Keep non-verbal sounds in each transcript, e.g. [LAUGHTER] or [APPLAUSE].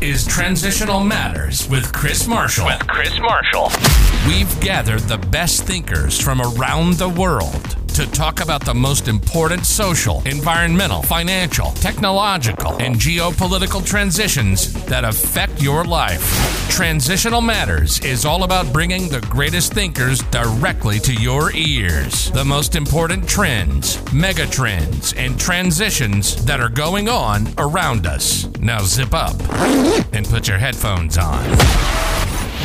is Transitional Matters with Chris Marshall. With Chris Marshall. We've gathered the best thinkers from around the world to talk about the most important social, environmental, financial, technological, and geopolitical transitions that affect your life. Transitional Matters is all about bringing the greatest thinkers directly to your ears. The most important trends, megatrends, and transitions that are going on around us. Now zip up and put your headphones on.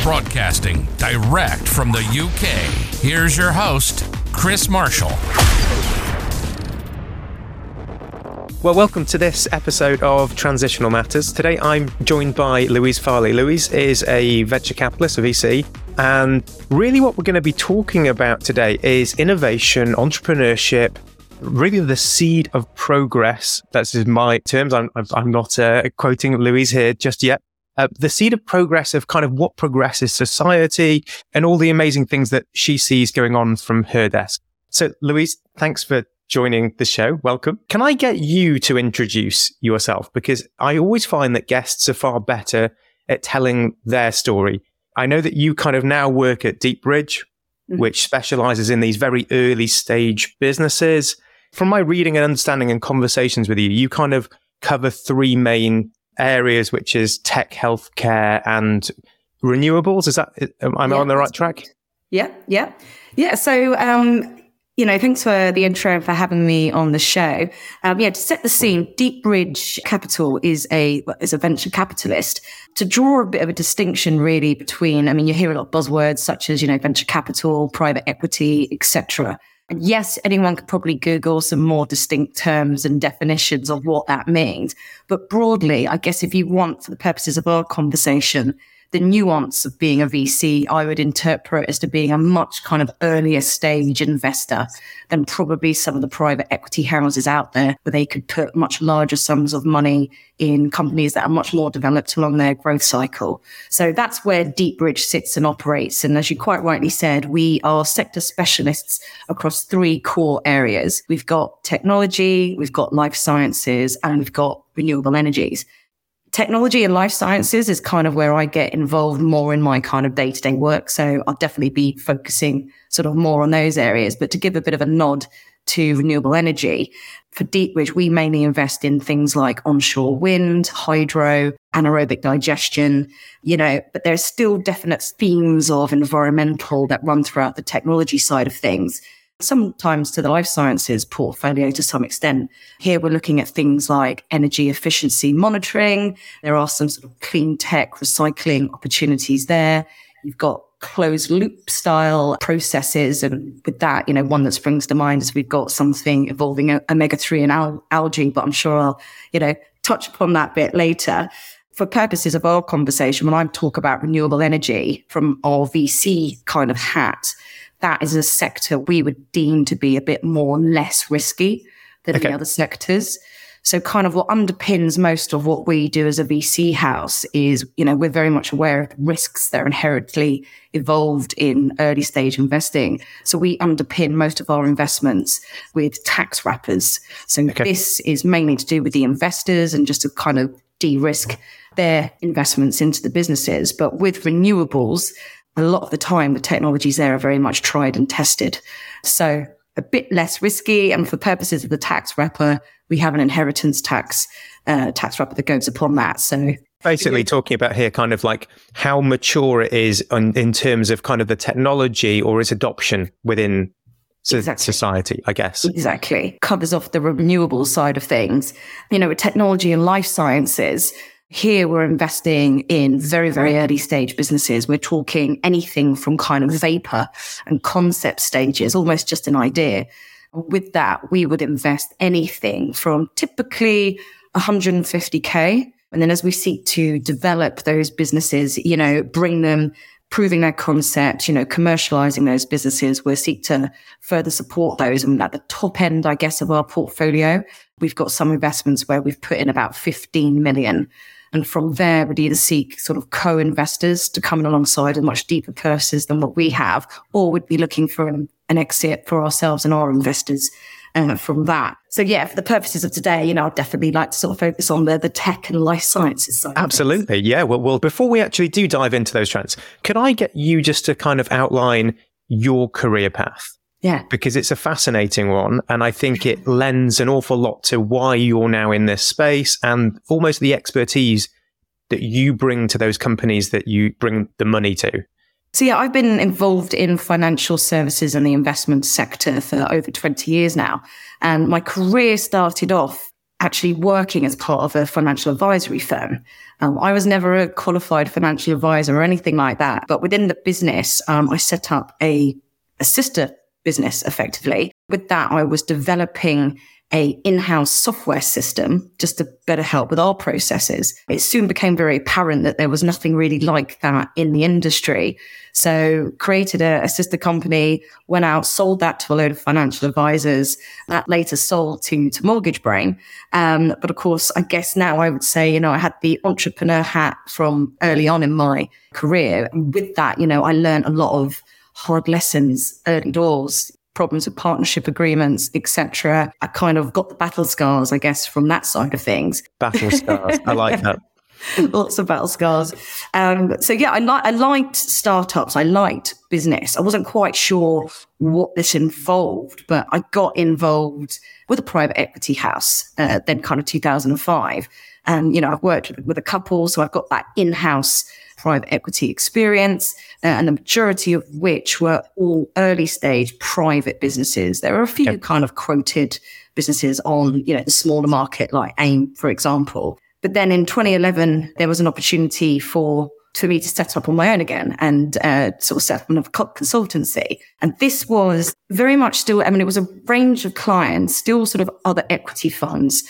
Broadcasting direct from the UK, here's your host, Chris Marshall. Well, welcome to this episode of Transitional Matters. Today I'm joined by Louise Farley. Louise is a venture capitalist, a VC, and really what we're going to be talking about today is innovation, entrepreneurship, really the seed of progress. That's my terms. I'm, I'm not uh, quoting Louise here just yet. Uh, the seed of progress of kind of what progresses society and all the amazing things that she sees going on from her desk. So, Louise, thanks for joining the show. Welcome. Can I get you to introduce yourself? Because I always find that guests are far better at telling their story. I know that you kind of now work at Deepbridge, mm-hmm. which specializes in these very early stage businesses. From my reading and understanding and conversations with you, you kind of cover three main areas, which is tech, healthcare, and renewables. Is that am I yeah, on the right track? Yeah, yeah, yeah. So, um, you know, thanks for the intro and for having me on the show. Um, yeah, to set the scene, Deepbridge Capital is a is a venture capitalist. To draw a bit of a distinction, really, between I mean, you hear a lot of buzzwords such as you know venture capital, private equity, etc. And yes, anyone could probably Google some more distinct terms and definitions of what that means. But broadly, I guess if you want, for the purposes of our conversation, the nuance of being a VC, I would interpret as to being a much kind of earlier stage investor than probably some of the private equity houses out there where they could put much larger sums of money in companies that are much more developed along their growth cycle. So that's where Deepbridge sits and operates. And as you quite rightly said, we are sector specialists across three core areas. We've got technology, we've got life sciences, and we've got renewable energies technology and life sciences is kind of where I get involved more in my kind of day to day work. So I'll definitely be focusing sort of more on those areas. But to give a bit of a nod to renewable energy, for Deepbridge, we mainly invest in things like onshore wind, hydro, anaerobic digestion, you know, but there's still definite themes of environmental that run throughout the technology side of things sometimes to the life sciences portfolio to some extent. Here we're looking at things like energy efficiency monitoring. There are some sort of clean tech recycling opportunities there. You've got closed loop style processes. And with that, you know, one that springs to mind is we've got something involving omega 3 and al- algae, but I'm sure I'll, you know, touch upon that bit later. For purposes of our conversation, when I talk about renewable energy from our VC kind of hat, that is a sector we would deem to be a bit more less risky than okay. the other sectors. So kind of what underpins most of what we do as a VC house is, you know, we're very much aware of risks that are inherently involved in early stage investing. So we underpin most of our investments with tax wrappers. So okay. this is mainly to do with the investors and just to kind of de-risk their investments into the businesses. But with renewables, a lot of the time, the technologies there are very much tried and tested. So a bit less risky. And for purposes of the tax wrapper, we have an inheritance tax, uh, tax wrapper that goes upon that. So basically talking about here kind of like how mature it is on, in terms of kind of the technology or its adoption within so exactly. society, I guess. Exactly. Covers off the renewable side of things. You know, with technology and life sciences, here we're investing in very, very early stage businesses. We're talking anything from kind of vapor and concept stages, almost just an idea. With that, we would invest anything from typically 150K. And then as we seek to develop those businesses, you know, bring them, proving their concept, you know, commercializing those businesses, we'll seek to further support those. And at the top end, I guess, of our portfolio, we've got some investments where we've put in about 15 million and from there, we'd either seek sort of co-investors to come in alongside with much deeper purses than what we have, or we'd be looking for an, an exit for ourselves and our investors uh, from that. So yeah, for the purposes of today, you know, I'd definitely like to sort of focus on the, the tech and life sciences side. Absolutely. Yeah. Well, well, before we actually do dive into those trends, could I get you just to kind of outline your career path? Yeah. Because it's a fascinating one. And I think it lends an awful lot to why you're now in this space and almost the expertise that you bring to those companies that you bring the money to. So, yeah, I've been involved in financial services and the investment sector for over 20 years now. And my career started off actually working as part of a financial advisory firm. Um, I was never a qualified financial advisor or anything like that. But within the business, um, I set up a, a sister business effectively. With that, I was developing a in-house software system just to better help with our processes. It soon became very apparent that there was nothing really like that in the industry. So created a, a sister company, went out, sold that to a load of financial advisors that later sold to, to Mortgage Brain. Um, but of course, I guess now I would say, you know, I had the entrepreneur hat from early on in my career. And with that, you know, I learned a lot of hard lessons early doors, problems with partnership agreements, etc. I kind of got the battle scars, I guess, from that side of things. Battle scars. I like that. [LAUGHS] Lots of battle scars. Um, so yeah, I, li- I liked startups. I liked business. I wasn't quite sure what this involved, but I got involved with a private equity house, uh, then kind of 2005. And, you know, I've worked with a couple, so I've got that in-house private equity experience, and the majority of which were all early stage private businesses. There are a few yep. kind of quoted businesses on, you know, the smaller market like AIM, for example. But then in 2011, there was an opportunity for for me to set up on my own again and uh, sort of set up another consultancy. And this was very much still, I mean, it was a range of clients, still sort of other equity funds,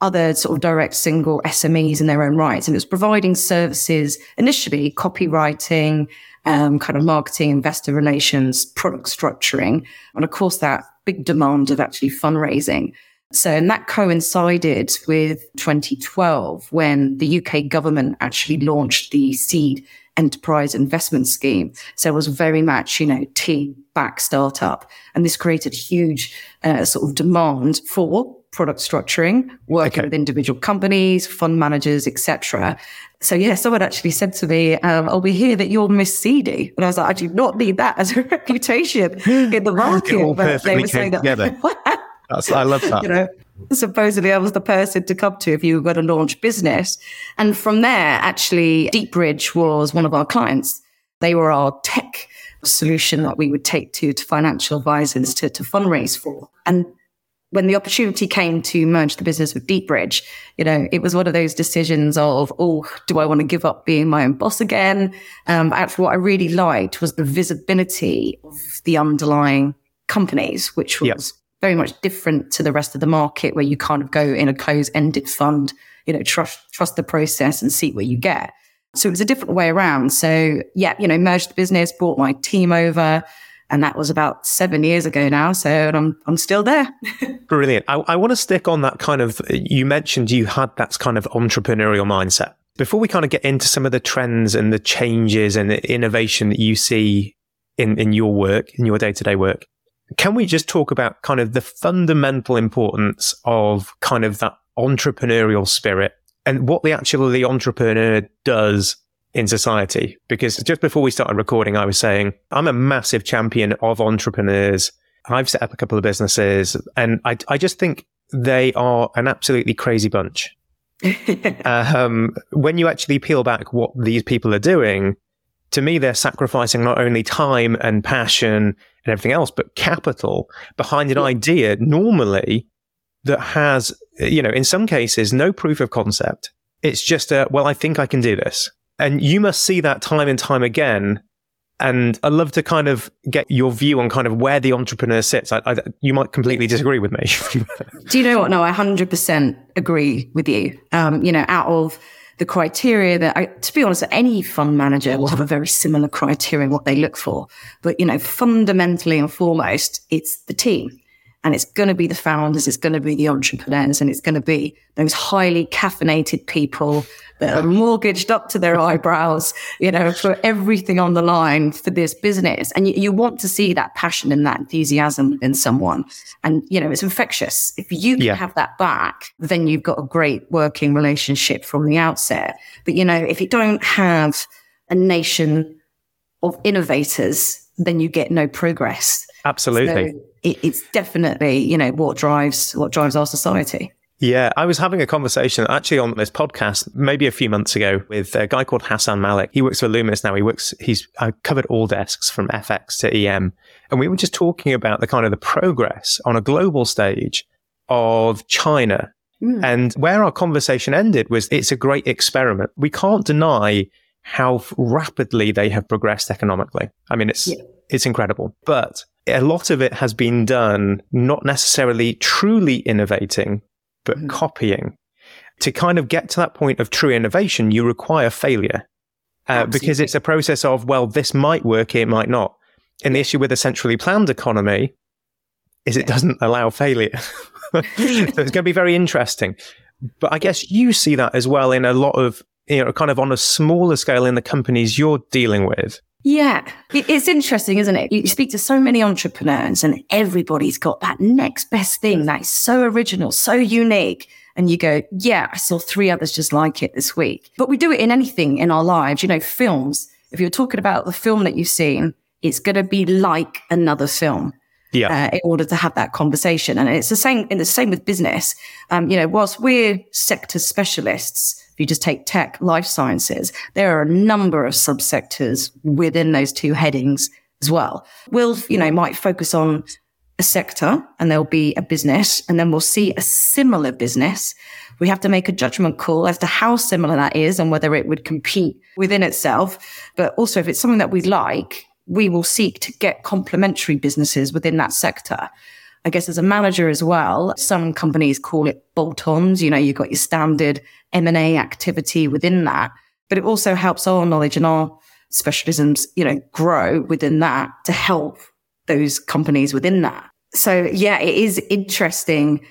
other sort of direct single SMEs in their own rights. And it was providing services initially, copywriting, um, kind of marketing, investor relations, product structuring. And of course, that big demand of actually fundraising. So, and that coincided with 2012 when the UK government actually launched the seed enterprise investment scheme. So it was very much, you know, team back startup. And this created huge uh, sort of demand for product structuring, working okay. with individual companies, fund managers, etc. So yeah, someone actually said to me, um, "Oh, we hear that you're Miss Seedy," and I was like, "I do not need that as a [LAUGHS] reputation in the market." But they were saying together. [LAUGHS] that. I love that. You know, supposedly I was the person to come to if you were going to launch business. And from there, actually, Deepbridge was one of our clients. They were our tech solution that we would take to, to financial advisors to, to fundraise for. And when the opportunity came to merge the business with Deepbridge, you know, it was one of those decisions of, oh, do I want to give up being my own boss again? Um, actually, what I really liked was the visibility of the underlying companies, which was yep. very much different to the rest of the market, where you kind of go in a closed-ended fund, you know, trust trust the process and see what you get. So it was a different way around. So yeah, you know, merged the business, brought my team over. And that was about seven years ago now. So I'm, I'm still there. [LAUGHS] Brilliant. I, I want to stick on that kind of, you mentioned you had that kind of entrepreneurial mindset. Before we kind of get into some of the trends and the changes and the innovation that you see in, in your work, in your day to day work, can we just talk about kind of the fundamental importance of kind of that entrepreneurial spirit and what the actual the entrepreneur does in society. Because just before we started recording, I was saying I'm a massive champion of entrepreneurs. I've set up a couple of businesses and I, I just think they are an absolutely crazy bunch. [LAUGHS] um, when you actually peel back what these people are doing, to me, they're sacrificing not only time and passion and everything else, but capital behind an idea normally that has, you know, in some cases, no proof of concept. It's just a, well, I think I can do this. And you must see that time and time again. And I'd love to kind of get your view on kind of where the entrepreneur sits. I, I, you might completely disagree with me. [LAUGHS] Do you know what? No, I 100% agree with you. Um, you know, out of the criteria that I, to be honest, any fund manager will have a very similar criteria in what they look for. But, you know, fundamentally and foremost, it's the team. And it's going to be the founders, it's going to be the entrepreneurs, and it's going to be those highly caffeinated people that are mortgaged up to their eyebrows, you know, for everything on the line for this business. And you, you want to see that passion and that enthusiasm in someone. And, you know, it's infectious. If you can yeah. have that back, then you've got a great working relationship from the outset. But, you know, if you don't have a nation of innovators, then you get no progress. Absolutely. So it, it's definitely, you know, what drives what drives our society. Yeah, I was having a conversation actually on this podcast maybe a few months ago with a guy called Hassan Malik. He works for Luminous now. He works, he's uh, covered all desks from FX to EM. And we were just talking about the kind of the progress on a global stage of China. Mm. And where our conversation ended was it's a great experiment. We can't deny how rapidly they have progressed economically. I mean, it's, yeah. it's incredible, but a lot of it has been done not necessarily truly innovating, but mm. copying. To kind of get to that point of true innovation, you require failure uh, because it's a process of, well, this might work, it might not. And the issue with a centrally planned economy is it doesn't allow failure. [LAUGHS] so it's going to be very interesting. But I guess you see that as well in a lot of, you know, kind of on a smaller scale in the companies you're dealing with. Yeah, it's interesting, isn't it? You speak to so many entrepreneurs and everybody's got that next best thing that is so original, so unique. And you go, yeah, I saw three others just like it this week. But we do it in anything in our lives, you know, films. If you're talking about the film that you've seen, it's going to be like another film. Yeah. Uh, in order to have that conversation. And it's the same, in the same with business. Um, you know, whilst we're sector specialists, if you just take tech, life sciences, there are a number of subsectors within those two headings as well. We'll, you know, might focus on a sector and there'll be a business and then we'll see a similar business. We have to make a judgment call as to how similar that is and whether it would compete within itself. But also if it's something that we like, we will seek to get complementary businesses within that sector. I guess as a manager as well, some companies call it bolt-ons. You know, you've got your standard M&A activity within that, but it also helps our knowledge and our specialisms, you know, grow within that to help those companies within that. So yeah, it is interesting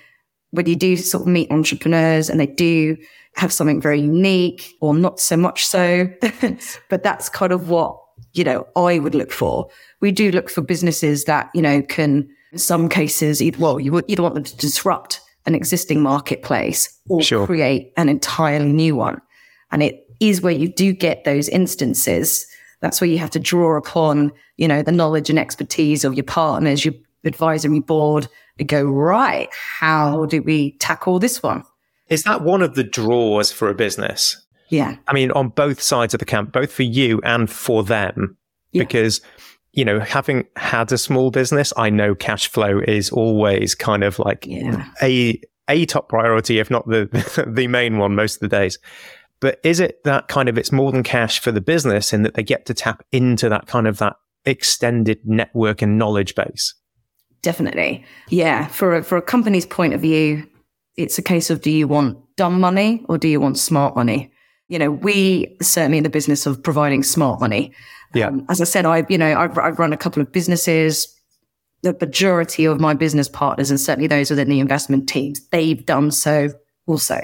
when you do sort of meet entrepreneurs and they do have something very unique or not so much so. [LAUGHS] but that's kind of what, you know, I would look for. We do look for businesses that, you know, can in some cases, well, you would, you'd want them to disrupt an existing marketplace or sure. create an entirely new one. And it is where you do get those instances. That's where you have to draw upon, you know, the knowledge and expertise of your partners, your advisory board, and go, right, how do we tackle this one? Is that one of the draws for a business? Yeah. I mean, on both sides of the camp, both for you and for them, yeah. because you know, having had a small business, I know cash flow is always kind of like yeah. a a top priority, if not the [LAUGHS] the main one, most of the days. But is it that kind of it's more than cash for the business in that they get to tap into that kind of that extended network and knowledge base? Definitely, yeah. For a, for a company's point of view, it's a case of do you want dumb money or do you want smart money? You know, we certainly in the business of providing smart money. Yeah. Um, as I said, I, you know, I've, I've run a couple of businesses. The majority of my business partners, and certainly those within the investment teams, they've done so also.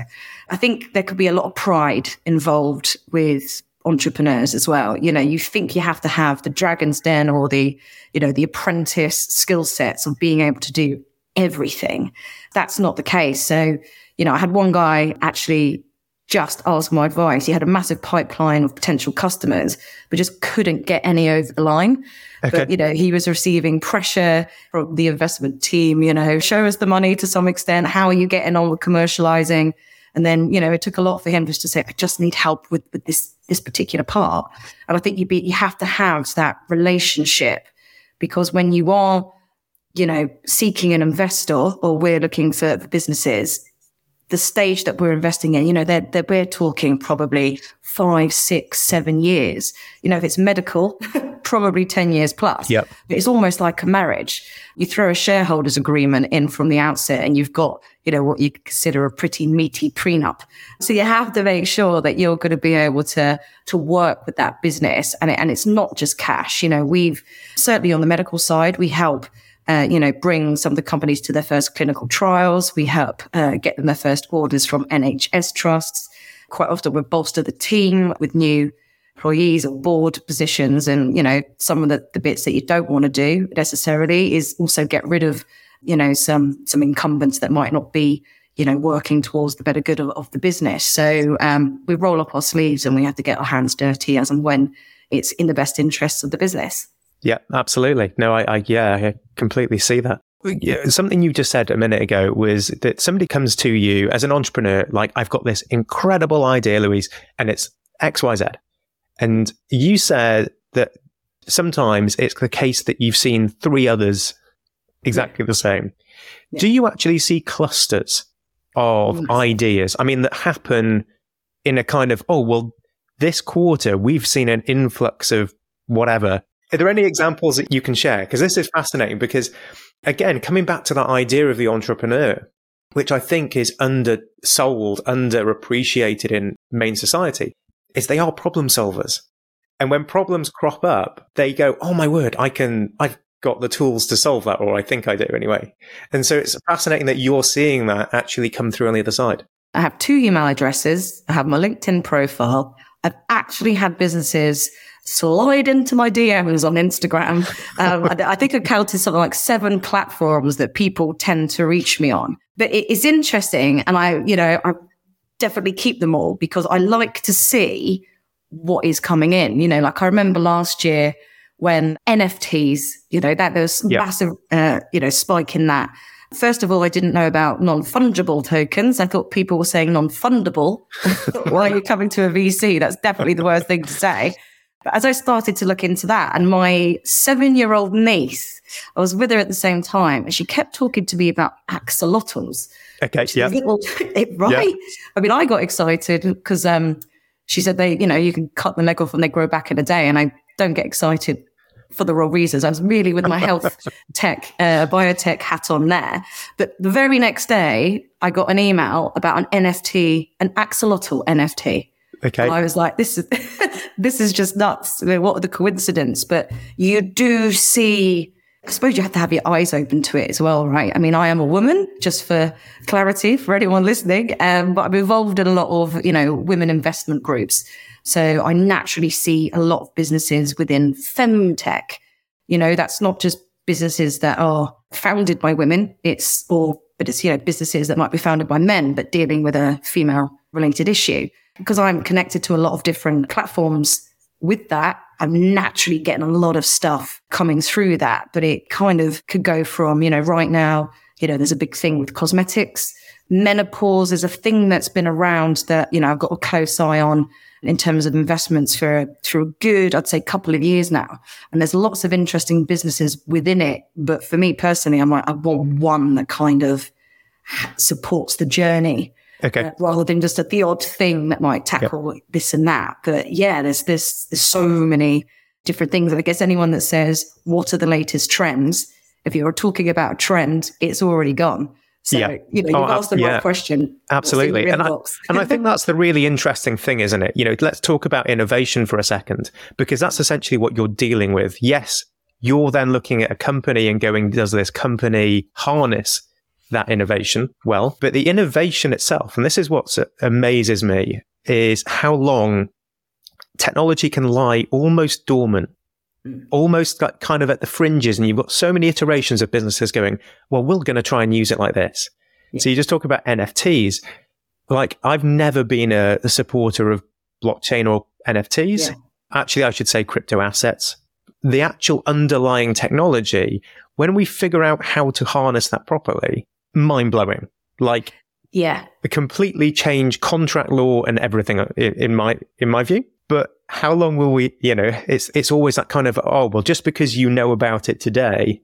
I think there could be a lot of pride involved with entrepreneurs as well. You know, you think you have to have the dragon's den or the, you know, the apprentice skill sets of being able to do everything. That's not the case. So, you know, I had one guy actually just ask my advice. He had a massive pipeline of potential customers, but just couldn't get any over the line. Okay. But, you know, he was receiving pressure from the investment team, you know, show us the money to some extent. How are you getting on with commercializing? And then, you know, it took a lot for him just to say, I just need help with, with this, this particular part. And I think you be, you have to have that relationship because when you are, you know, seeking an investor or we're looking for businesses, the stage that we're investing in, you know, they're, they're, we're talking probably five, six, seven years. You know, if it's medical, [LAUGHS] probably 10 years plus. Yep. It's almost like a marriage. You throw a shareholders agreement in from the outset and you've got, you know, what you consider a pretty meaty prenup. So you have to make sure that you're going to be able to, to work with that business. And, it, and it's not just cash. You know, we've certainly on the medical side, we help uh, you know, bring some of the companies to their first clinical trials. We help uh, get them their first orders from NHS trusts. Quite often we bolster the team with new employees or board positions. And, you know, some of the, the bits that you don't want to do necessarily is also get rid of, you know, some, some incumbents that might not be, you know, working towards the better good of, of the business. So um, we roll up our sleeves and we have to get our hands dirty as and when it's in the best interests of the business. Yeah, absolutely. No, I, I yeah, I completely see that. Yeah, something you just said a minute ago was that somebody comes to you as an entrepreneur, like, I've got this incredible idea, Louise, and it's XYZ. And you said that sometimes it's the case that you've seen three others exactly yeah. the same. Yeah. Do you actually see clusters of yes. ideas? I mean, that happen in a kind of, oh, well, this quarter, we've seen an influx of whatever are there any examples that you can share? Because this is fascinating because, again, coming back to that idea of the entrepreneur, which I think is undersold, underappreciated in main society, is they are problem solvers. And when problems crop up, they go, Oh my word, I can, I've got the tools to solve that, or I think I do anyway. And so it's fascinating that you're seeing that actually come through on the other side. I have two email addresses. I have my LinkedIn profile. I've actually had businesses slide into my DMs on Instagram. Um, I, I, think I counted something like seven platforms that people tend to reach me on. But it's interesting. And I, you know, I definitely keep them all because I like to see what is coming in. You know, like I remember last year when NFTs, you know, that there was yep. massive, uh, you know, spike in that. First of all, I didn't know about non fungible tokens. I thought people were saying non fundable. [LAUGHS] Why are you coming to a VC? That's definitely the worst thing to say. But as I started to look into that, and my seven year old niece, I was with her at the same time, and she kept talking to me about axolotls. Okay, [LAUGHS] yeah. right. Yeah. I mean, I got excited because um, she said they, you know, you can cut the leg off and they grow back in a day. And I don't get excited for the wrong reasons. I was really with my health [LAUGHS] tech, uh, biotech hat on there. But the very next day, I got an email about an NFT, an axolotl NFT. Okay. And I was like, this is [LAUGHS] this is just nuts. I mean, what are the coincidence? But you do see. I suppose you have to have your eyes open to it as well, right? I mean, I am a woman, just for clarity for anyone listening, um, but I'm involved in a lot of, you know, women investment groups. So I naturally see a lot of businesses within femtech. You know, that's not just businesses that are founded by women. It's or, but it's, you know, businesses that might be founded by men, but dealing with a female related issue because I'm connected to a lot of different platforms with that, I'm naturally getting a lot of stuff coming through that. But it kind of could go from, you know, right now, you know, there's a big thing with cosmetics. Menopause is a thing that's been around that, you know, I've got a close eye on in terms of investments for, for a good, I'd say, couple of years now. And there's lots of interesting businesses within it. But for me personally, I'm like, I want one that kind of supports the journey Okay. Uh, rather than just a, the odd thing that might tackle yep. this and that. But yeah, there's this, there's so many different things. And I guess anyone that says, what are the latest trends? If you're talking about a trend, it's already gone. So, yeah. you know, you've oh, asked the yeah. right question. Absolutely. And I, and I think that's the really interesting thing, isn't it? You know, let's talk about innovation for a second, because that's essentially what you're dealing with. Yes, you're then looking at a company and going, does this company harness that innovation well. But the innovation itself, and this is what amazes me, is how long technology can lie almost dormant, mm. almost like kind of at the fringes. And you've got so many iterations of businesses going, well, we're going to try and use it like this. Yeah. So you just talk about NFTs. Like I've never been a, a supporter of blockchain or NFTs. Yeah. Actually, I should say crypto assets. The actual underlying technology, when we figure out how to harness that properly, mind blowing. Like, yeah, a completely change contract law and everything uh, in, in my in my view. But how long will we? You know, it's it's always that kind of oh well, just because you know about it today,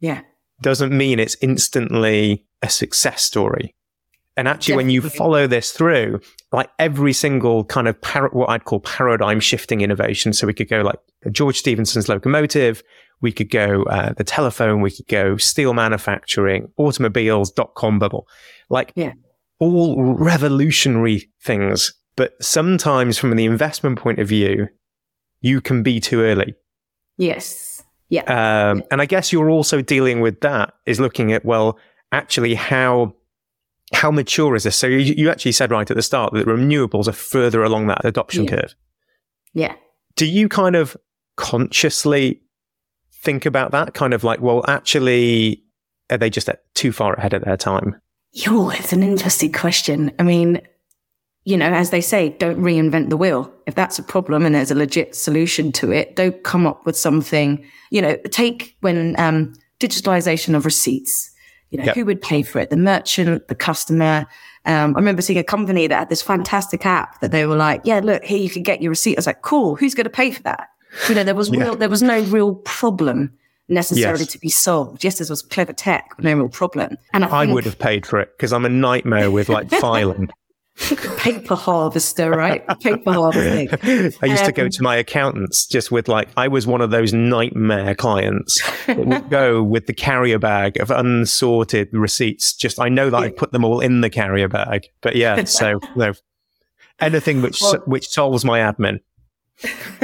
yeah, doesn't mean it's instantly a success story. And actually, Definitely. when you follow this through, like every single kind of par- what I'd call paradigm shifting innovation. So we could go like George Stephenson's locomotive, we could go uh, the telephone, we could go steel manufacturing, automobiles, dot com bubble, like yeah. all revolutionary things. But sometimes from the investment point of view, you can be too early. Yes. Yeah. Um, and I guess you're also dealing with that is looking at, well, actually how how mature is this? So you, you actually said right at the start that renewables are further along that adoption Yeah. curve. Yeah. Do you kind of consciously think about that? Kind of like, well, actually, are they just too far ahead of their time? Oh, it's an interesting question. I mean, you know, as they say, don't reinvent the wheel. If that's a problem and there's a legit solution to it, don't come up with something, you know, take when um, digitalization of receipts, you know, Yep. who would pay for it? The merchant, the customer. Um, I remember seeing a company that had this fantastic app that they were like, yeah, look, here you can get your receipt. I was like, cool, who's going to pay for that? You know, there was Yeah. real, there was no real problem necessarily Yes. to be solved. Yes, this was clever tech, but no real problem. And I, I think- would have paid for it because I'm a nightmare with like [LAUGHS] filing. paper harvester, right? paper harvesting. [LAUGHS] I used to go Um, to my accountants just with like, I was one of those nightmare clients that would go [LAUGHS] with the carrier bag of unsorted receipts. Just, I know that I put them all in the carrier bag. But yeah, so no, anything which, Well- which solves my admin. [LAUGHS]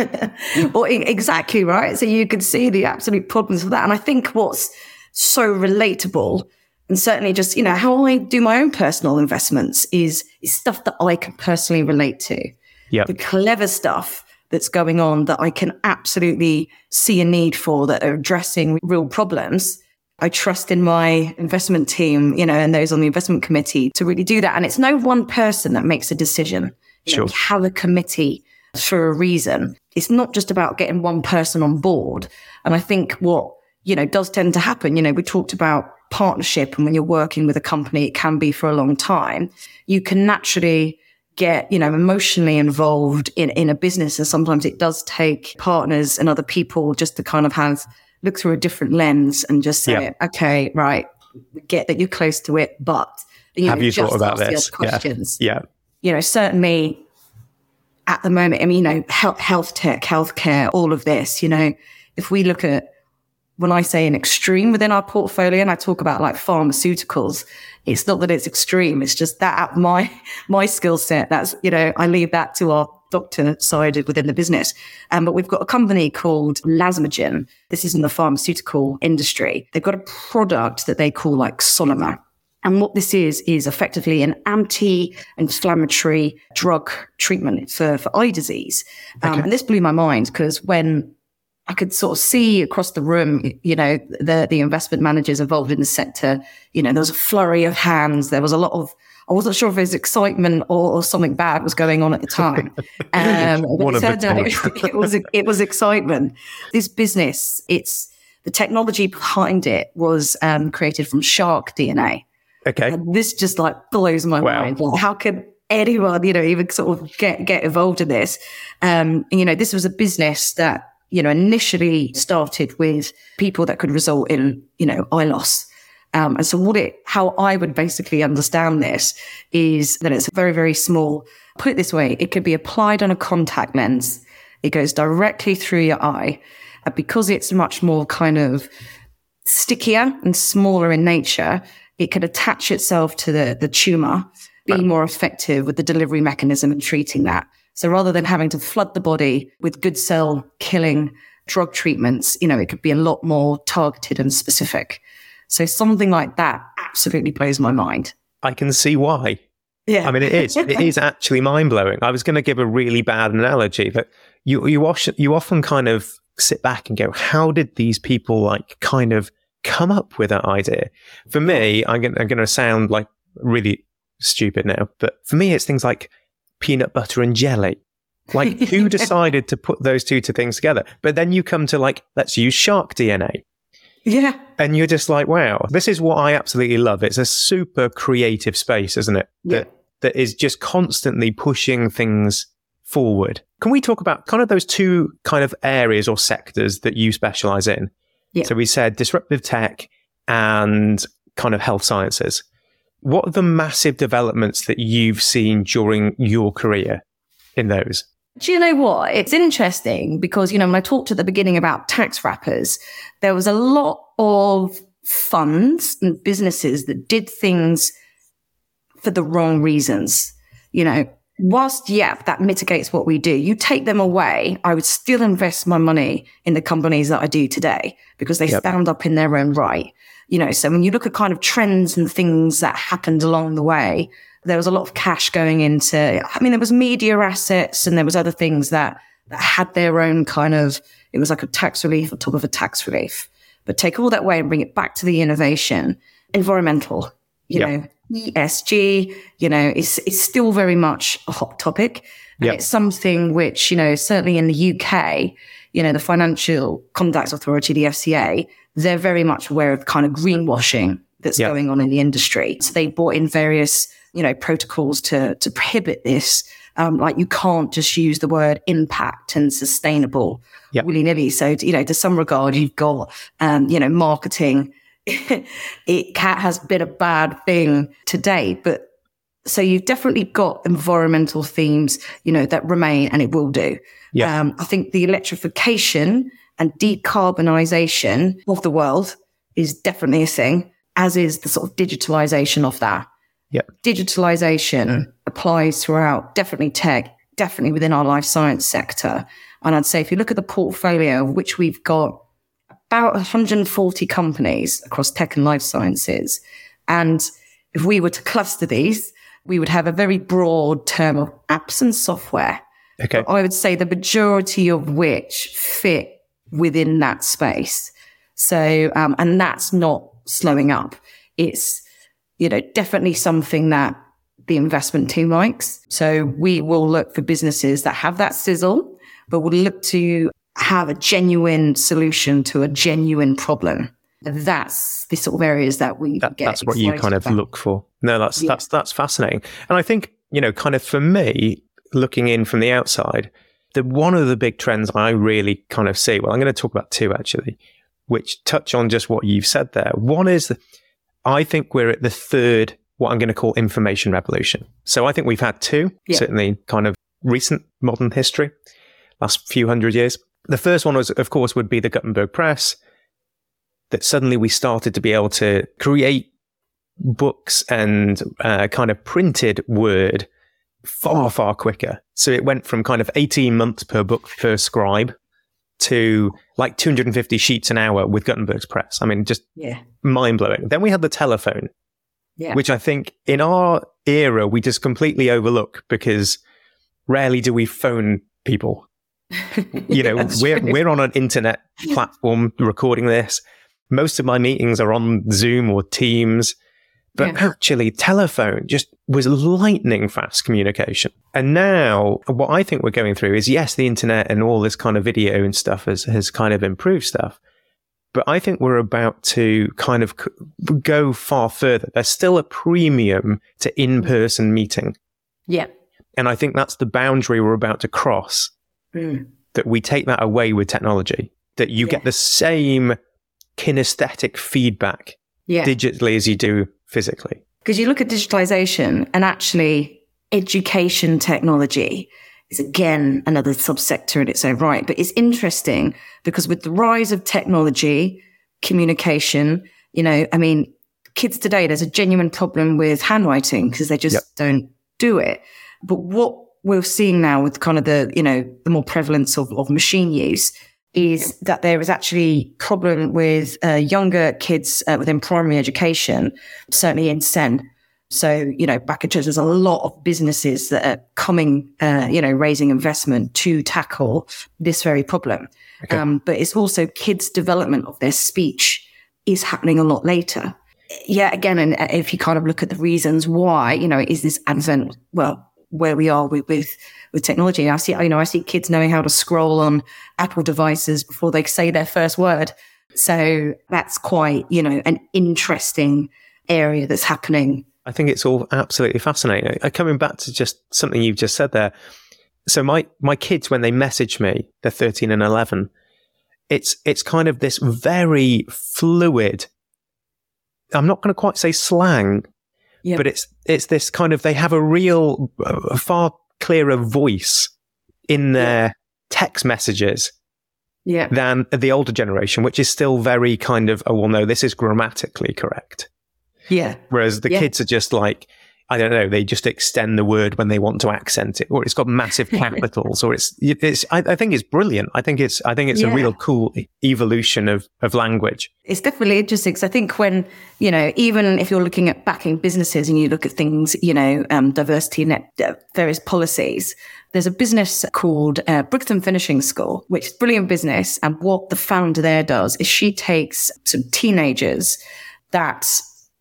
well, exactly right. So you can see the absolute problems of that. And I think what's so relatable, and certainly just you know how I do my own personal investments is is stuff that I can personally relate to. Yeah. the clever stuff that's going on that I can absolutely see a need for that are addressing real problems. I trust in my investment team, you know, and those on the investment committee to really do that. And it's no one person that makes a decision. You know, Sure. we have a committee for a reason. It's not just about getting one person on board. And I think what, you know, does tend to happen, you know, we talked about partnership and when you're working with a company, it can be for a long time. You can naturally get, you know, emotionally involved in, in a business. And sometimes it does take partners and other people just to kind of have look through a different lens and just say, Yeah. okay, right, we get that you're close to it, but you Have know, you just thought about this? other Yeah. questions Yeah. you know, certainly at the moment, I mean, you know, health, health tech, healthcare, all of this, you know, if we look at when I say an extreme within our portfolio, and I talk about like pharmaceuticals, it's not that it's extreme. It's just that at my, [LAUGHS] my skill set, that's, you know, I leave that to our doctor side within the business. Um, but we've got a company called Elasmogen. This is in the pharmaceutical industry. They've got a product that they call like soloMER. And what this is, is effectively an anti-inflammatory drug treatment for, for eye disease. Um, And this blew my mind because when I could sort of see across the room, you know, the, the investment managers involved in the sector, you know, there was a flurry of hands. There was a lot of, I wasn't sure if it was excitement or, or something bad was going on at the time. [LAUGHS] Um, it turned out it, [LAUGHS] it was, it was excitement. This business, it's, the technology behind it was um, created from shark DNA. Okay. And this just like blows my Wow. mind. Like, how can anyone, you know, even sort of get get involved in this? Um, you know, this was a business that you know initially started with people that could result in you know eye loss. Um, and so, what it, how I would basically understand this is that it's very, very small. Put it this way: it could be applied on a contact lens. It goes directly through your eye, and because it's much more kind of stickier and smaller in nature, it could attach itself to the, the tumor, be more effective with the delivery mechanism and treating that. So rather than having to flood the body with good cell killing drug treatments, you know, it could be a lot more targeted and specific. So something like that absolutely blows my mind. I can see why. Yeah. I mean, it is. [LAUGHS] It is actually mind blowing. I was going to give a really bad analogy, but you you wash, you often kind of sit back and go, "How did these people like kind of come up with that idea?" For me, I'm going, I'm to sound like really stupid now, but for me, it's things like peanut butter and jelly. Like, [LAUGHS] who decided to put those two to things together? But then you come to like, let's use shark DNA. yeah. And you're just like, wow, this is what I absolutely love. It's a super creative space, isn't it? That, that is just constantly pushing things forward. Can we talk about kind of those two kind of areas or sectors that you specialize in? Yeah. So we said disruptive tech and kind of health sciences. What are the massive developments that you've seen during your career in those? Do you know what? It's interesting because, you know, when I talked at the beginning about tax wrappers, there was a lot of funds and businesses that did things for the wrong reasons. You know, whilst, yeah, that mitigates what we do, you take them away, I would still invest my money in the companies that I do today because they yep. stand up in their own right. You know, so when you look at kind of trends and things that happened along the way, there was a lot of cash going into, I mean, there was media assets and there was other things that, that had their own kind of, it was like a tax relief on top of a tax relief. But take all that away and bring it back to the innovation, environmental, you know, ESG, you know, is is still very much a hot topic. And yep. it's something which, you know, certainly in the UK, you know, the Financial Conduct Authority, the FCA, they're very much aware of kind of greenwashing that's yep. going on in the industry. So they brought in various, you know, protocols to to prohibit this. Um, like you can't just use the word impact and sustainable yep. willy nilly. So, you know, to some regard, you've got, um, you know, marketing [LAUGHS] it cat has been a bad thing today, but so you've definitely got environmental themes, you know, that remain and it will do. Yeah. Um, I think the electrification and decarbonisation of the world is definitely a thing, as is the sort of digitalization of that. Yeah. Digitalization applies throughout, definitely tech, definitely within our life science sector. And I'd say if you look at the portfolio, which we've got about 140 companies across tech and life sciences. And if we were to cluster these, we would have a very broad term of apps and software. Okay. I would say the majority of which fit within that space. So, um, and that's not slowing up. It's, you know, definitely something that the investment team likes. So we will look for businesses that have that sizzle, but we'll look to have a genuine solution to a genuine problem. That's the sort of areas that we that, That's what you kind of about. look for. No, that's yeah. that's that's fascinating. And I think you know, kind of for me, looking in from the outside, the one of the big trends I really kind of see. Well, I'm going to talk about two actually, which touch on just what you've said there. One is, I think we're at the third, what I'm going to call information revolution. So I think we've had two, yeah. certainly kind of recent modern history, last few hundred years. The first one was, of course, would be the Gutenberg press. That suddenly we started to be able to create books and uh, kind of printed word far, far quicker. So it went from kind of 18 months per book per scribe to like 250 sheets an hour with Gutenberg's press. I mean, just yeah. mind blowing. Then we had the telephone, yeah. which I think in our era we just completely overlook because rarely do we phone people you know, we're true. we're on an internet platform recording this. Most of my meetings are on Zoom or Teams, but yeah. actually, telephone just was lightning fast communication. And now, what I think we're going through is yes, the internet and all this kind of video and stuff has has kind of improved stuff. But I think we're about to kind of go far further. There's still a premium to in person meeting. Yeah. And I think that's the boundary we're about to cross mm. that we take that away with technology, that you yeah. get the same kinesthetic feedback yeah. digitally as you do physically. Because you look at digitalization and actually education technology is again another subsector in its own right. But it's interesting because with the rise of technology, communication, you know, I mean, kids today, there's a genuine problem with handwriting because they just yep. don't do it. But what we're seeing now with kind of the, you know, the more prevalence of, of machine use is that there is actually problem with uh, younger kids uh, within primary education, certainly in SEN. So, you know, back at church, there's a lot of businesses that are coming, uh, you know, raising investment to tackle this very problem. Okay. Um, but it's also kids' development of their speech is happening a lot later. Yeah, again, and if you kind of look at the reasons why, you know, is this advent, well, where we are with, with, with technology. I see, you know, I see kids knowing how to scroll on Apple devices before they say their first word. So that's quite, you know, an interesting area that's happening. I think it's all absolutely fascinating. Uh, coming back to just something you've just said there. So my, my kids, when they message me, they're 13 and 11. It's, it's kind of this very fluid, I'm not going to quite say slang, Yep. But it's it's this kind of they have a real a far clearer voice in their text messages yeah. than the older generation, which is still very kind of, oh, well, no, this is grammatically correct. Yeah. Whereas the yeah. kids are just like, I don't know, they just extend the word when they want to accent it, or it's got massive [LAUGHS] capitals, or it's, it's, I, I, think it's brilliant. I think it's, I think it's yeah. a real cool evolution of, of language. It's definitely interesting because I think when, you know, even if you're looking at backing businesses and you look at things, you know, um, diversity net, uh, various policies, there's a business called uh, Brixton Finishing School, which is brilliant business. And what the founder there does is she takes some teenagers that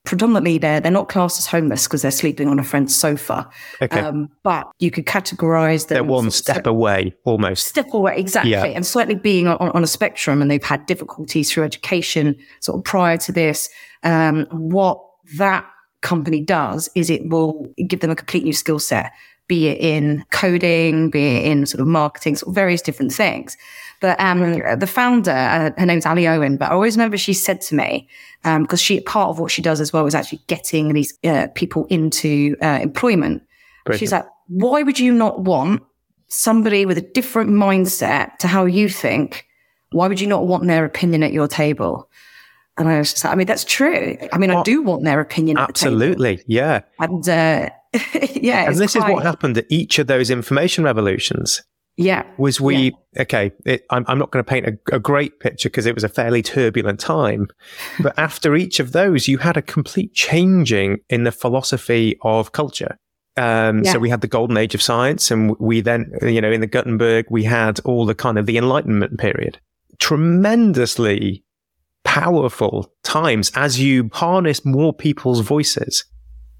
predominantly they're they're not classed as homeless because they're sleeping on a friend's sofa. Okay. Um, but you could categorize them. They're one step away, almost. Step away, exactly, yeah. and slightly being on, on, a spectrum, and they've had difficulties through education, sort of prior to this. Um, what that company does is it will give them a complete new skill set be it in coding, be it in sort of marketing, sort of various different things. But um, the founder, uh, her name's Ali Owen, but I always remember she said to me, because um, she part of what she does as well is actually getting these uh, people into uh, employment. Brilliant. She's like, why would you not want somebody with a different mindset to how you think? Why would you not want their opinion at your table? And I was just like, I mean, that's true. I mean, well, I do want their opinion. Absolutely. Yeah. And, uh, [LAUGHS] yeah. And this quite... is what happened at each of those information revolutions. Yeah. Was we, yeah. okay, it, I'm, I'm not going to paint a, a great picture because it was a fairly turbulent time. but [LAUGHS] after each of those, you had a complete changing in the philosophy of culture. Um, yeah. So we had the golden age of science, and we then, you know, in the Gutenberg, we had all the kind of the Enlightenment period. Tremendously powerful times as you harness more people's voices,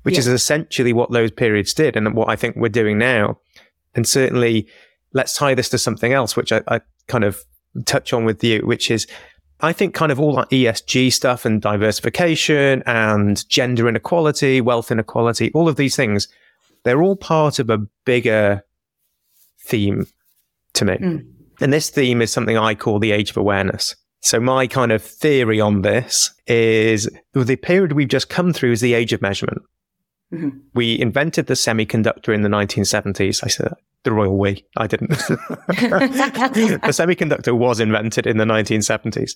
which yeah. is essentially what those periods did, and what I think we're doing now. And certainly, let's tie this to something else, which I, I kind of touch on with you, which is I think kind of all that ESG stuff and diversification and gender inequality, wealth inequality, all of these things, they're all part of a bigger theme to me. Mm. And this theme is something I call the age of awareness. So my kind of theory on this is the period we've just come through is the age of measurement. Mm-hmm. We invented the semiconductor in the 1970s. I said the royal we. I didn't. [LAUGHS] the semiconductor was invented in the 1970s.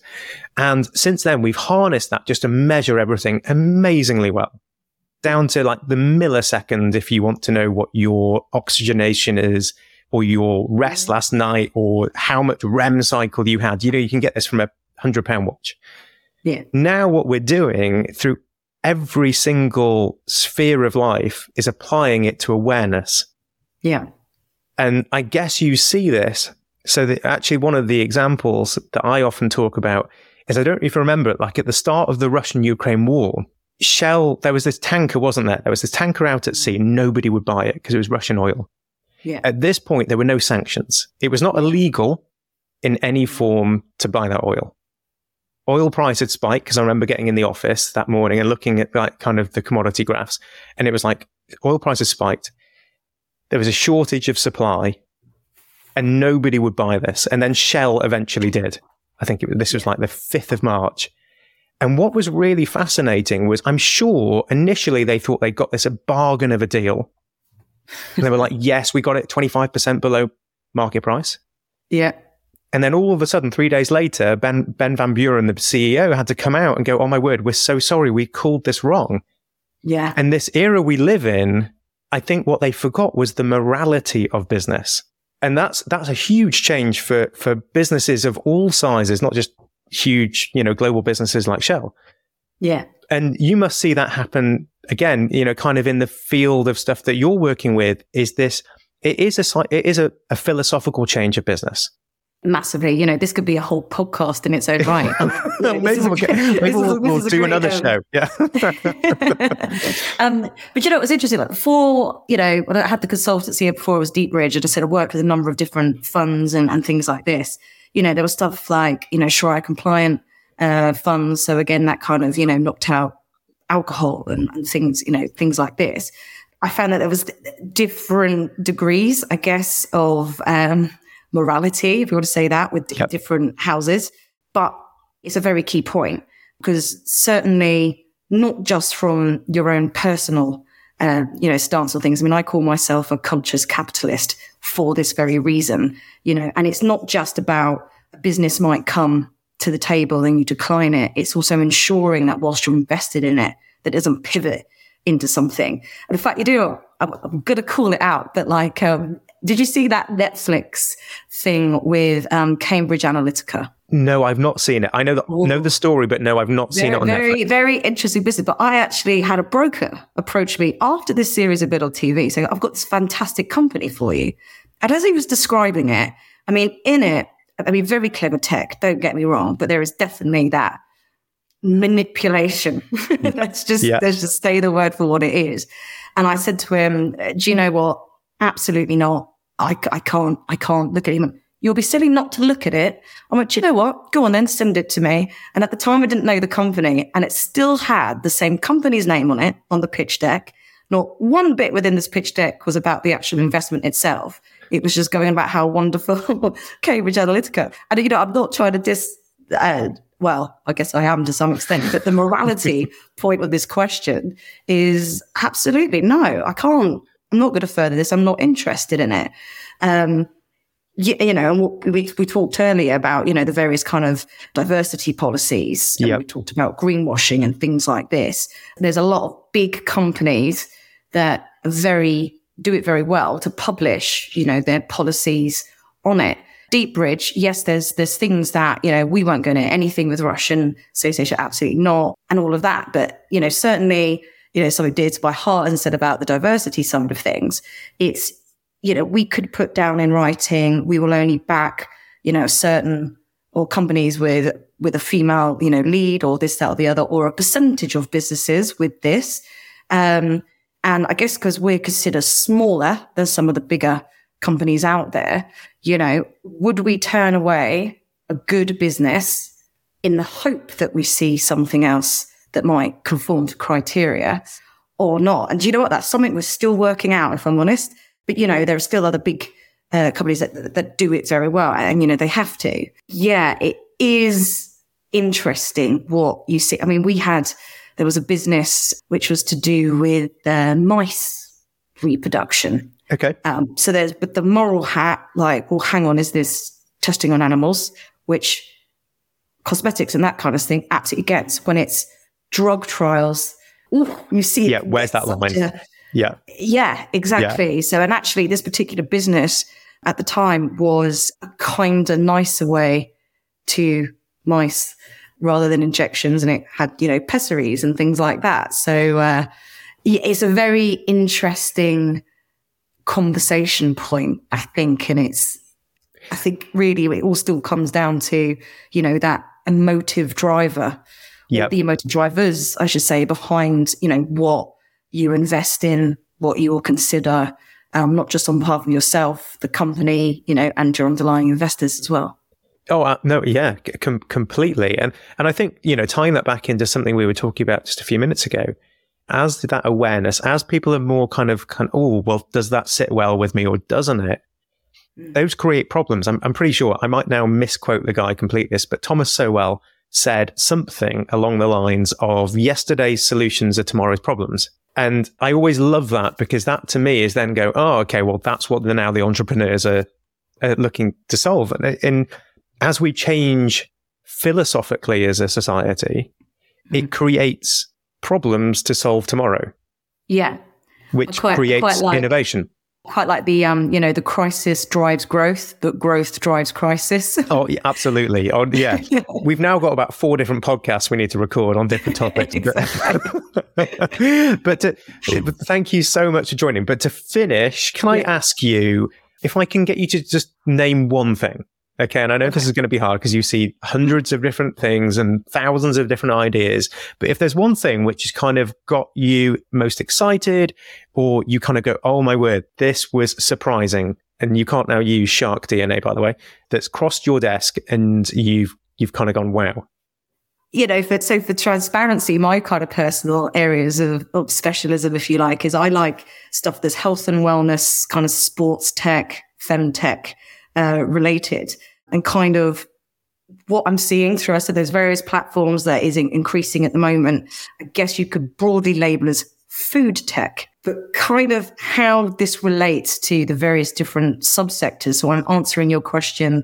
And since then, we've harnessed that just to measure everything amazingly well. Down to like the millisecond, if you want to know what your oxygenation is, or your rest mm-hmm. last night, or how much REM cycle you had. You know, you can get this from a hundred pound watch. Yeah. Now, what we're doing through every single sphere of life is applying it to awareness. Yeah. And I guess you see this. So that actually one of the examples that I often talk about is I don't you remember it, like at the start of the Russian Ukraine war, Shell, there was this tanker, wasn't there? There was this tanker out at sea. Nobody would buy it because it was Russian oil. Yeah. At this point, there were no sanctions. It was not illegal in any form to buy that oil. Oil price had spiked because I remember getting in the office that morning and looking at like kind of the commodity graphs. And it was like oil prices spiked there was a shortage of supply and nobody would buy this. And then Shell eventually did. I think it, this was like the 5th of March. And what was really fascinating was I'm sure initially they thought they got this a bargain of a deal. And they were like, yes, we got it 25% below market price. Yeah. And then all of a sudden, three days later, Ben, ben van Beurden, the CEO, had to come out and go, Oh my word, we're so sorry. We called this wrong. Yeah. And this era we live in, I think what they forgot was the morality of business. And that's, that's a huge change for, for businesses of all sizes, not just huge, you know, global businesses like Shell. Yeah. And you must see that happen again, you know, kind of in the field of stuff that you're working with is this, it is a, it is a, a philosophical change of buster massively. You know, this could be a whole podcast in its own right. [LAUGHS] maybe we'll, get, maybe we'll, we'll do another um, show. Yeah. [LAUGHS] um, but you know, it was interesting. Like before, you know, when I had the consultancy here before, it was Deepbridge. And I just said I worked with a number of different funds and, and things like this. You know, there was stuff like, you know, Sharia compliant uh, funds. So again, that kind of, you know, knocked out alcohol and, and things, you know, things like this. I found that there was different degrees, I guess, of um, morality, if you want to say that, with yep. different houses. But it's a very key point because certainly not just from your own personal, uh, you know, stance on things. I mean, I call myself a conscious capitalist for this very reason, you know, and it's not just about a business might come to the table and you decline it. It's also ensuring that whilst you're invested in it, that doesn't pivot into something. And in fact, you do, I'm, I'm going to call it out, but like, um, did you see that Netflix thing with um, Cambridge Analytica? No, I've not seen it. I know the, know the story, but no, I've not very, seen it on very, Netflix. Very interesting business. But I actually had a broker approach me after this series of bit on TV saying, I've got this fantastic company for you. And as he was describing it, I mean, in it, I mean, very clever tech, don't get me wrong, but there is definitely that manipulation. [LAUGHS] let's just, yeah. let's just say the word for what it is. And I said to him, do you know what? Absolutely not. I, I can't, I can't look at him. You'll be silly not to look at it. I went, you know what? Go on then, send it to me. And at the time, I didn't know the company and it still had the same company's name on it on the pitch deck. Not one bit within this pitch deck was about the actual investment itself. It was just going about how wonderful [LAUGHS] Cambridge Analytica. And, you know, I'm not trying to dis, uh, well, I guess I am to some extent, but the morality [LAUGHS] point of this question is absolutely no, I can't. I'm not going to further this. I'm not interested in it. Um, you, you know, we, we talked earlier about, you know, the various kind of diversity policies. Yep. We talked about greenwashing and things like this. There's a lot of big companies that very, do it very well to publish, you know, their policies on it. Deepbridge, yes, there's there's things that you know we weren't going to anything with Russian association, absolutely not, and all of that. But you know, certainly, you know, something to my heart, and said about the diversity side of things, it's you know, we could put down in writing, we will only back, you know, certain or companies with, with a female, you know, lead or this, that, or the other, or a percentage of businesses with this. Um, and I guess because we're considered smaller than some of the bigger companies out there, you know, would we turn away a good business in the hope that we see something else that might conform to criteria or not? And do you know what? That's something we're still working out, if I'm honest. But, you know, there are still other big uh, companies that, that do it very well. And, you know, they have to. Yeah, it is interesting what you see. I mean, we had, there was a business which was to do with uh, mice reproduction. Okay. Um, so there's, but the moral hat, like, well, hang on, is this testing on animals, which cosmetics and that kind of thing absolutely gets when it's drug trials. Ooh, you see, yeah, where's that line? A, yeah. Yeah, exactly. Yeah. So, and actually, this particular business at the time was a kind of nicer way to mice rather than injections. And it had, you know, pessaries and things like that. So, uh, it's a very interesting conversation point, I think. And it's, I think really it all still comes down to, you know, that emotive driver. Yeah. The emotive drivers, I should say, behind, you know, what you invest in, what you will consider, um, not just on behalf of yourself, the company, you know, and your underlying investors as well. Oh uh, no, yeah, com- completely. And and I think you know tying that back into something we were talking about just a few minutes ago, as that awareness, as people are more kind of kind, oh well, does that sit well with me or doesn't it? Mm. Those create problems. I'm I'm pretty sure I might now misquote the guy complete this, but Thomas Sowell said something along the lines of yesterday's solutions are tomorrow's problems. And I always love that because that to me is then go, oh, okay, well, that's what the, now the entrepreneurs are, are looking to solve. And, and, as we change philosophically as a society, mm-hmm. it creates problems to solve tomorrow. Yeah. Which quite, creates quite like, innovation quite like the um you know the crisis drives growth but growth drives crisis. [LAUGHS] Oh yeah, absolutely. Oh yeah. [LAUGHS] yeah. we've now got about four different podcasts we need to record on different topics. [LAUGHS] But to, thank you so much for joining. But to finish can i ask you if i can get you to just name one thing Okay. And I know okay. this is going to be hard because you see hundreds of different things and thousands of different ideas. But if there's one thing which has kind of got you most excited or you kind of go, Oh my word, this was surprising. And you can't now use shark DNA, by the way, that's crossed your desk and you've, you've kind of gone, wow. You know, for, so for transparency, my kind of personal areas of, of specialism, if you like, is I like stuff that's health and wellness, kind of sports tech, femtech uh, related and kind of what I'm seeing through us of those various platforms that is in- increasing at the moment, I guess you could broadly label as food tech, but kind of how this relates to the various different subsectors. So I'm answering your question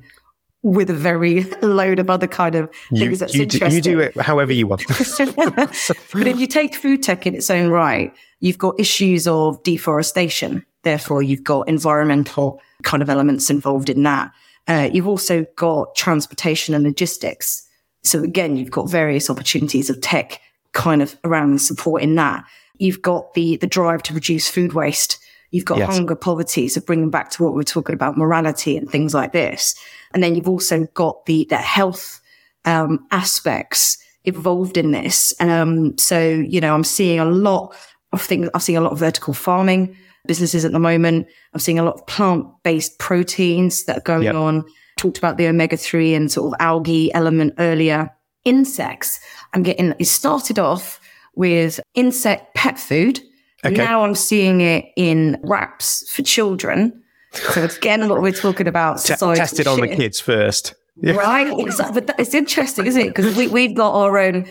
with a very [LAUGHS] load of other kind of things that's you interesting. Do, you do it however you want. [LAUGHS] but if you take food tech in its own right, you've got issues of deforestation. Therefore, you've got environmental kind of elements involved in that. Uh, you've also got transportation and logistics. So again, you've got various opportunities of tech kind of around supporting that. You've got the the drive to reduce food waste. You've got yes. hunger, poverty. So bringing back to what we are talking about, morality and things like this. And then you've also got the, the health, um, aspects involved in this. Um, so, you know, I'm seeing a lot of things. I'm seeing a lot of vertical farming businesses at the moment. I'm seeing a lot of plant based proteins that are going yep. on. Talked about the omega 3 and sort of algae element earlier. Insects. I'm getting, it started off with insect pet food Okay. Now I'm seeing it in wraps for children. So again, what we're talking about. T- tested on the kids first. Yeah. Right. Exactly. But it's interesting, isn't it? Because we, we've got our own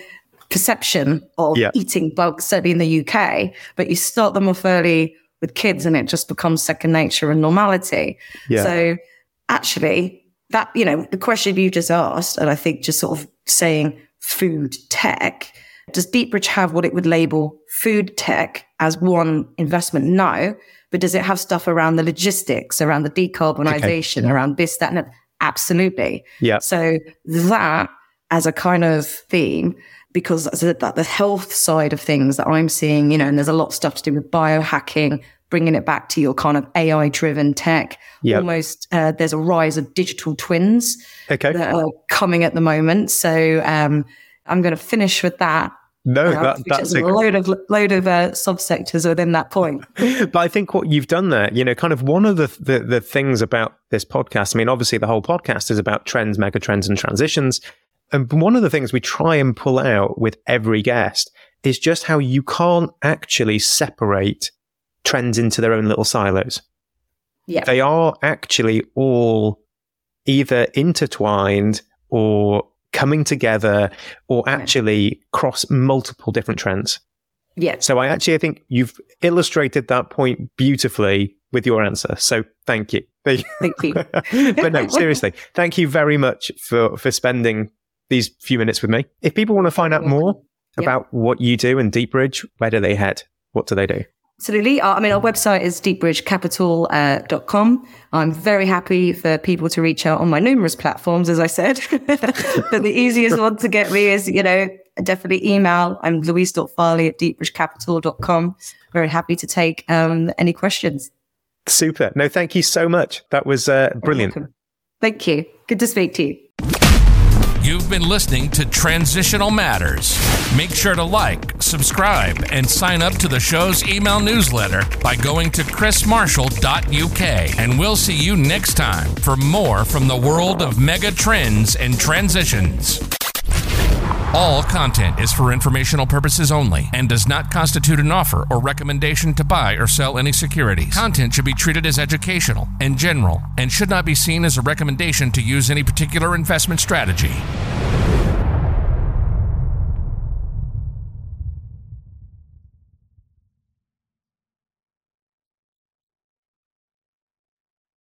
perception of eating bugs, certainly in the UK, but you start them off early with kids and it just becomes second nature and normality. Yeah. So actually, that, you know, the question you just asked, and I think just sort of saying food tech, does Deepbridge have what it would label food tech as one investment? No. But does it have stuff around the logistics, around the decarbonization, okay. around this, that, and that? Absolutely. Yeah. So that as a kind of theme, because that the health side of things that I'm seeing, you know, and there's a lot of stuff to do with biohacking, bringing it back to your kind of AI driven tech. Yep. Almost, uh, there's a rise of digital twins okay. that are coming at the moment. So, um, I'm going to finish with that. No, uh, that, that's a load of load of uh, subsectors within that point. [LAUGHS] [LAUGHS] but I think what you've done there, you know, kind of one of the, the the things about this podcast. I mean, obviously, the whole podcast is about trends, mega trends, and transitions. And one of the things we try and pull out with every guest is just how you can't actually separate trends into their own little silos. Yeah, they are actually all either intertwined or coming together or actually cross multiple different trends. Yeah. So I actually I think you've illustrated that point beautifully with your answer. So thank you. [LAUGHS] Thank you. but no, seriously, thank you very much for for spending these few minutes with me. If people want to find out more yep. about what you do in Deepbridge, where do they head? What do they do? Absolutely. I mean, our website is deepbridgecapital.com. Uh, I'm very happy for people to reach out on my numerous platforms, as I said. [LAUGHS] but the easiest one to get me is, you know, definitely email. I'm louise.farley at deepbridgecapital.com. Very happy to take um, any questions. Super. No, thank you so much. That was uh, brilliant. Thank you. Good to speak to you. You've been listening to Transitional Matters. Make sure to like, subscribe, and sign up to the show's email newsletter by going to chrismarshall.uk. And we'll see you next time for more from the world of mega trends and transitions. All content is for informational purposes only and does not constitute an offer or recommendation to buy or sell any securities. Content should be treated as educational and general and should not be seen as a recommendation to use any particular investment strategy.